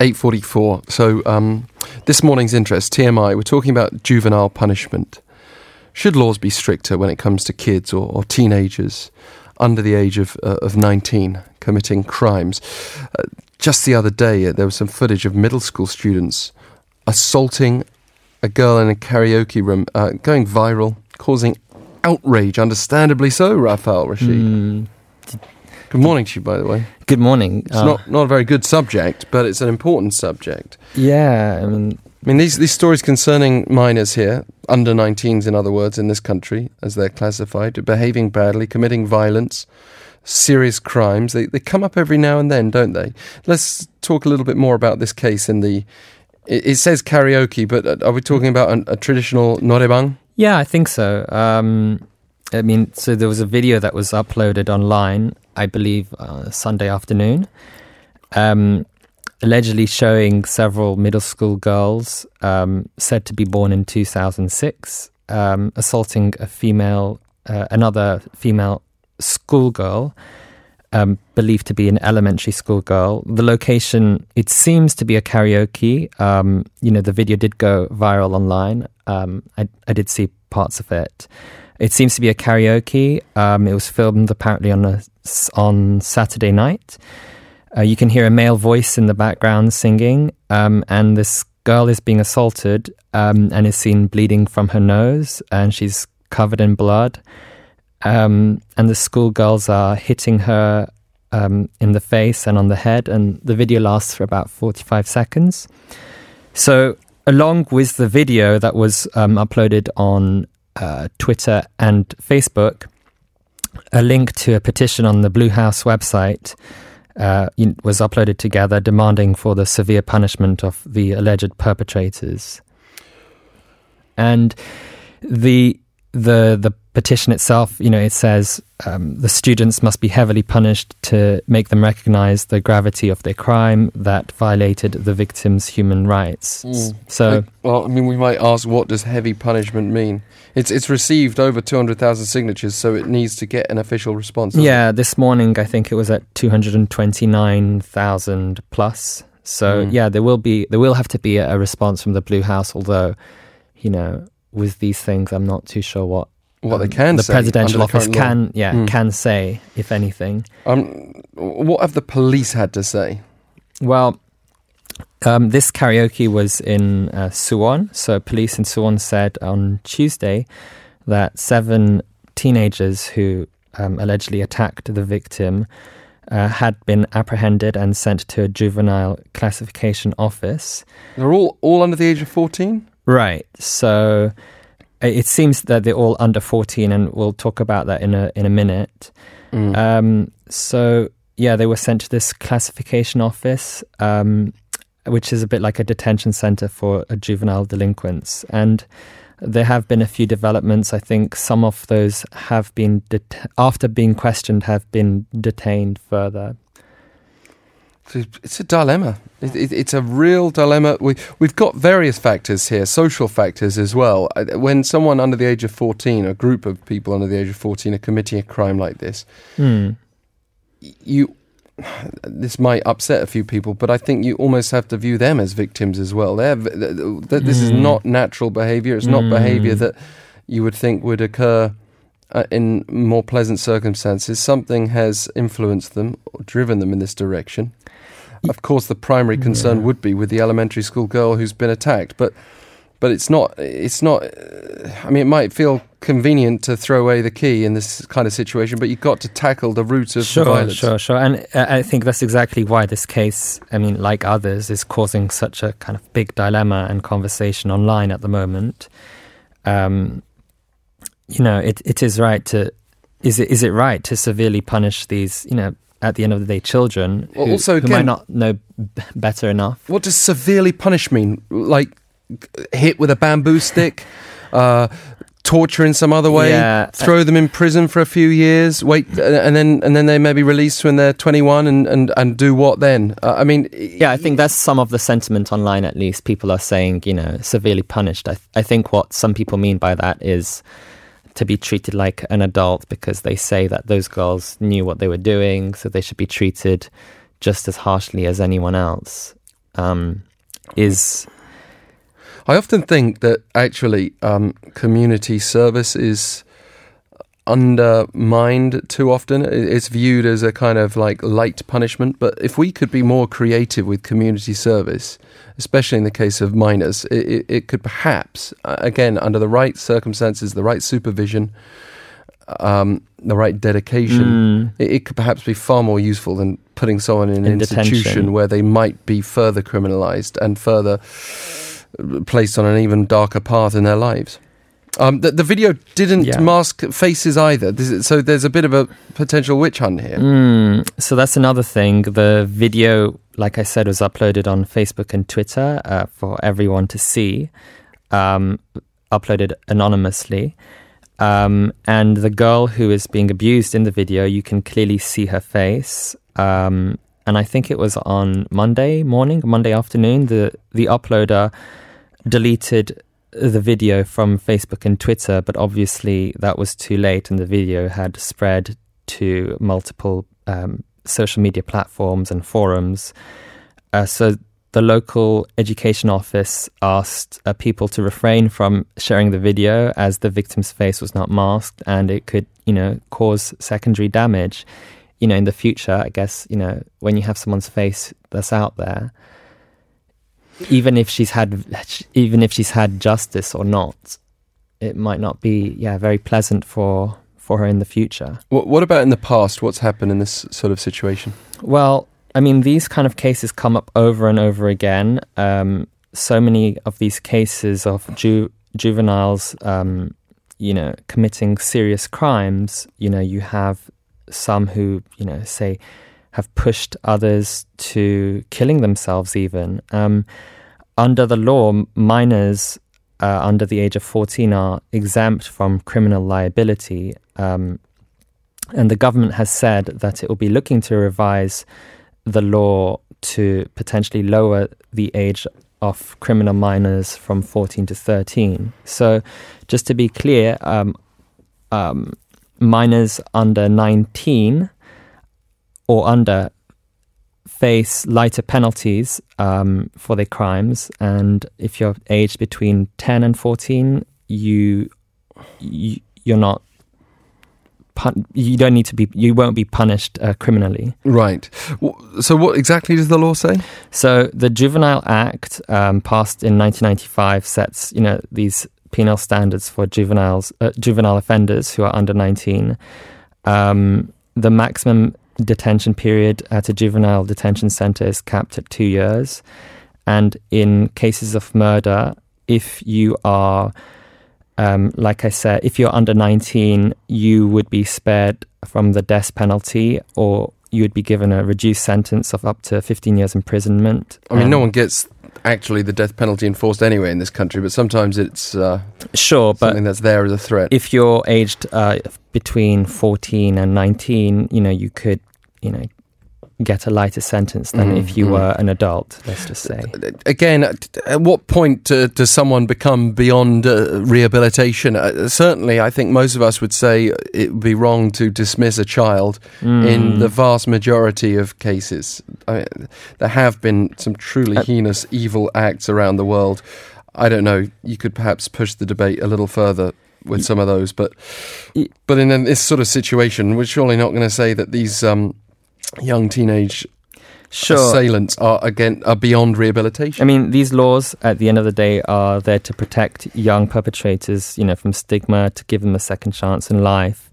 8.44. So um, this morning's interest, TMI, we're talking about juvenile punishment. Should laws be stricter when it comes to kids or, or teenagers under the age of, uh, of 19 committing crimes? Uh, just the other day, uh, there was some footage of middle school students assaulting a girl in a karaoke room, uh, going viral, causing outrage, understandably so, Raphael Rashid. Mm, Good morning to you, by the way. good morning. It's Uh, not, not a very good subject, but it's an important subject. yeah, I mean, I mean, these, these stories concerning minors here, under 19s, in other words, in this country, as they're classified, behaving badly, committing violence, serious crimes, they, they come up every now and then, don't they? Let's talk a little bit more about this case in the. It, it says karaoke, but uh, are we talking about an, a traditional noraebang? yeah, I think so. Um, I mean, so there was a video that was uploaded online, I believe, uh, Sunday afternoon, um, allegedly showing several middle school girls um, said to be born in 2006 um, assaulting a female, uh, another female schoolgirl. Um, believed to be an elementary school girl. The location, it seems to be a karaoke. Um, you know, the video did go viral online. Um, I, I did see parts of it. It seems to be a karaoke. Um, it was filmed apparently on a, on Saturday night. Uh, you can hear a male voice in the background singing, um, and this girl is being assaulted um, and is seen bleeding from her nose, and she's covered in blood. Um, and the schoolgirls are hitting her um, in the face and on the head, and the video lasts for about 45 seconds. So, along with the video that was um, uploaded on uh, Twitter and Facebook, a link to a petition on the Blue House website uh, was uploaded together demanding for the severe punishment of the alleged perpetrators. And the the the petition itself, you know, it says um, the students must be heavily punished to make them recognize the gravity of their crime that violated the victim's human rights. S- So. Like, well, I mean, we might ask, what does heavy punishment mean? It's it's received over 200,000 signatures, so it needs to get an official response. doesn't it? Yeah, this morning I think it was at two hundred and twenty nine thousand plus. So Mm. yeah, there will be there will have to be a response from the Blue House. Although, you know, with these things, I'm not too sure what What they um, can the say presidential office can yeah Mm. can say if anything. Um, what have the police had to say? Well, um, this karaoke was in uh, Suwon. So police in Suwon said on Tuesday that seven teenagers who um, allegedly attacked the victim uh, had been apprehended and sent to a juvenile classification office. They're all all under the age of 14. Right. So it seems that they're all under 14, and we'll talk about that in a in a minute. Mm. Um, so yeah, they were sent to this classification office, um, which is a bit like a detention center for juvenile delinquents. And there have been a few developments. I think some of those have been, det- after being questioned, have been detained further. It's- a dilemma. It, it, it's a real dilemma. We we've got various factors here, social factors as well. Uh, When someone under the age of 14, a group of people under the age of 14, are committing a crime like this, Hmm. you this might upset a few people, but I think you almost have to view them as victims as well. They're, this is Mm. not natural behavior. It's not Mm. behavior that you would think would occur uh, in more pleasant circumstances. Something has influenced them or driven them in this direction. Of course, the primary concern Yeah. would be with the elementary school girl who's been attacked, but but it's not. It's not. I mean, it might feel convenient to throw away the key in this kind of situation, but you've got to tackle the root of the Sure, violence. sure, sure. And I think that's exactly why this case, I mean, like others, is causing such a kind of big dilemma and conversation online at the moment. Um, you know, it, it is right to is it is it right to severely punish these, you know, at the end of the day, children Well, who, also, who might not know b- better enough? What does severely punish mean? Like hit with a bamboo stick, uh, torture in some other way, Yeah, throw them in prison for a few years, wait, uh, and then and then they may be released when they're 21, and and and do what then? Uh, I mean, Yeah, I think that's some of the sentiment online. At least people are saying, you know, severely punished. I, th- I think what some people mean by that is to be treated like an adult because they say that those girls knew what they were doing, so they should be treated just as harshly as anyone else. um, is I often think that actually um, community service is undermined too often. It's viewed as a kind of like light punishment. But if we could be more creative with community service, especially in the case of minors, it, it, could perhaps, again, under the right circumstances, the right supervision, um, the right dedication, Mm, it, it could perhaps be far more useful than putting someone in an In institution detention. where they might be further criminalized and further uh, placed on an even darker path in their lives. Um, the, the video didn't Yeah. mask faces either, This is- so there's a bit of a potential witch hunt here. Mm, so that's another thing. The video, like I said, was uploaded on Facebook and Twitter uh, for everyone to see, um, uploaded anonymously. Um, and the girl who is being abused in the video, you can clearly see her face. Um, and I think it was on Monday morning, Monday afternoon. The the uploader deleted the video from Facebook and Twitter, but obviously that was too late, and the video had spread to multiple um, social media platforms and forums. Uh, so the local education office asked uh, people to refrain from sharing the video as the victim's face was not masked and it could, you know, cause secondary damage. You know, in the future, I guess, you know, when you have someone's face that's out there, even if she's had, even if she's had justice or not, it might not be, yeah, very pleasant for for her in the future. What, what about in the past? What's happened in this sort of situation? Well, I mean, these kind of cases come up over and over again. Um, so many of these cases of ju- juveniles, um, you know, committing serious crimes. You know, you have some who, you know, say have pushed others to killing themselves. Even um, under the law, minors uh, under the age of fourteen are exempt from criminal liability. Um, and the government has said that it will be looking to revise the law to potentially lower the age of criminal minors from 14 to 13. So, just to be clear, um, um, minors under 19 or under face lighter penalties um, for their crimes, and if you're aged between 10 and 14, you, you you're not. Pun- you don't need to be. You won't be punished uh, criminally. Right. So, what exactly does the law say? So the Juvenile Act, um, passed in 1995, sets you know these penal standards for juveniles, uh, juvenile offenders who are under 19. Um, the maximum detention period at a juvenile detention center is capped at two years, and in cases of murder, if you are um, like I said, if you're under 19, you would be spared from the death penalty or you would be given a reduced sentence of up to 15 years imprisonment. I mean, no one gets actually the death penalty enforced anyway in this country, but sometimes it's uh, Sure, but something that's there as a threat. if you're aged uh, between 14 and 19, you know, you could, you know, get a lighter sentence than Mhm, if you mhm. were an adult, let's just say. Again, at at what point uh, does someone become beyond uh, rehabilitation? Uh, certainly, I think most of us would say it would be wrong to dismiss a child in Mm. the vast majority of cases. I mean, there have been some truly Uh, heinous, evil acts around the world. I don't know. You could perhaps push the debate a little further with some of those, but but in this sort of situation, we're surely not going to say that these um, young teenage Sure. assailants are again are beyond rehabilitation. I mean, these laws at the end of the day are there to protect young perpetrators, you know, from stigma, to give them a second chance in life.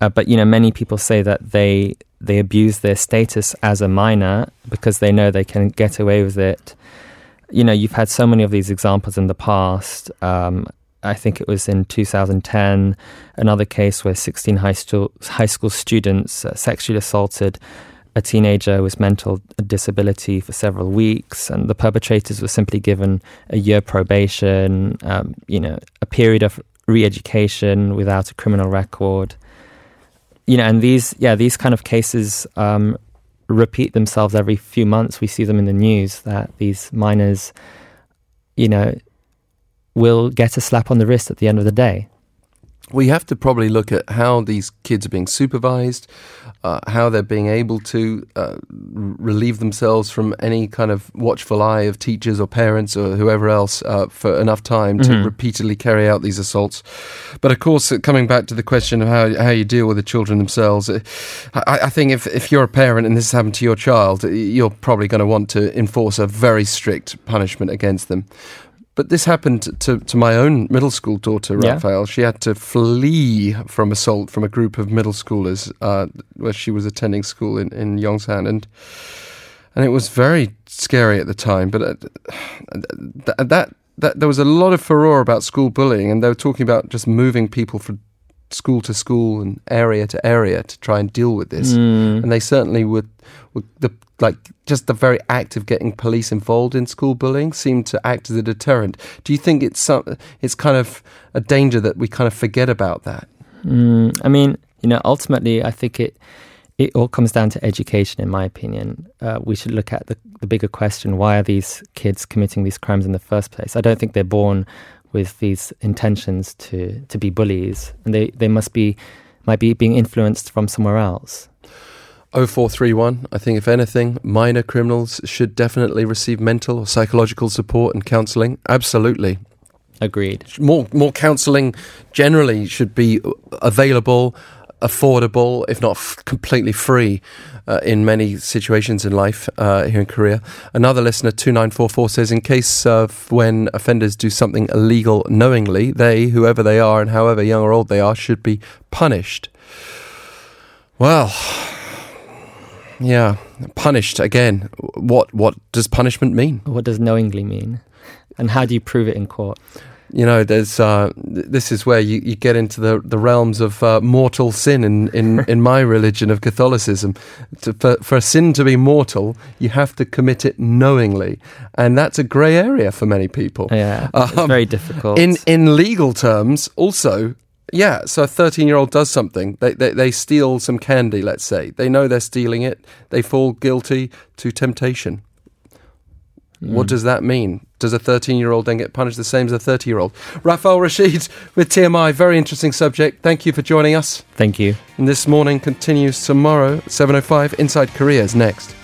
Uh, but you know, many people say that they they abuse their status as a minor because they know they can get away with it. You know, you've had so many of these examples in the past. Um, I think it was in 2010, another case where 16 high school high school students uh, sexually assaulted a teenager with mental disability for several weeks, and the perpetrators were simply given a year probation, um, you know, a period of re-education without a criminal record. You know, and these, yeah, these kind of cases um, repeat themselves every few months. We see them in the news that these minors, you know, will get a slap on the wrist at the end of the day. we have to probably look at how these kids are being supervised, uh, how they're being able to uh, relieve themselves from any kind of watchful eye of teachers or parents or whoever else uh, for enough time to Mhm. repeatedly carry out these assaults. But of course, uh, coming back to the question of how how you deal with the children themselves, uh, I, I think if if you're a parent and this has happened to your child, you're probably going to want to enforce a very strict punishment against them. But this happened to, to my own middle school daughter, Yeah. Raphael. She had to flee from assault from a group of middle schoolers uh, where she was attending school in, in Yongsan. And, and it was very scary at the time. But uh, th- that, that, there was a lot of furore about school bullying, and they were talking about just moving people from school to school and area to area to try and deal with this Mm. and they certainly would, would the like just the very act of getting police involved in school bullying seemed to act as a deterrent. Do you think it's some it's kind of a danger that we kind of forget about that? Mm, I mean, you know, ultimately, I think it it all comes down to education, in my opinion. Uh, we should look at the, the bigger question: Why are these kids committing these crimes in the first place? I don't think they're born with these intentions to to be bullies, and they they must be might be being influenced from somewhere else. 0431, I think if anything, minor criminals should definitely receive mental or psychological support and counselling. Absolutely. Agreed. More more counselling generally should be available, affordable, if not f- completely free, uh, in many situations in life uh, here in Korea. Another listener, two nine four four, says in case of when offenders do something illegal knowingly, they, whoever they are and however young or old they are, should be punished. Well. Yeah, punished again. What what does punishment mean? What does knowingly mean, and how do you prove it in court? You know, there's uh, this is where you, you get into the, the realms of uh, mortal sin in, in, in my religion of Catholicism. To, for, for a sin to be mortal, you have to commit it knowingly, and that's a grey area for many people. Yeah, it's Um, very difficult. In in legal terms, also, yeah. So a thirteen year old does something. They, they they steal some candy. Let's say they know they're stealing it. They fall guilty to temptation. What Mm. does that mean? Does a 13 year old then get punished the same as a 30 year old? Raphael Rashid with TMI, very interesting subject. Thank you for joining us. Thank you. And this morning continues tomorrow, 7.05. Inside Korea is next.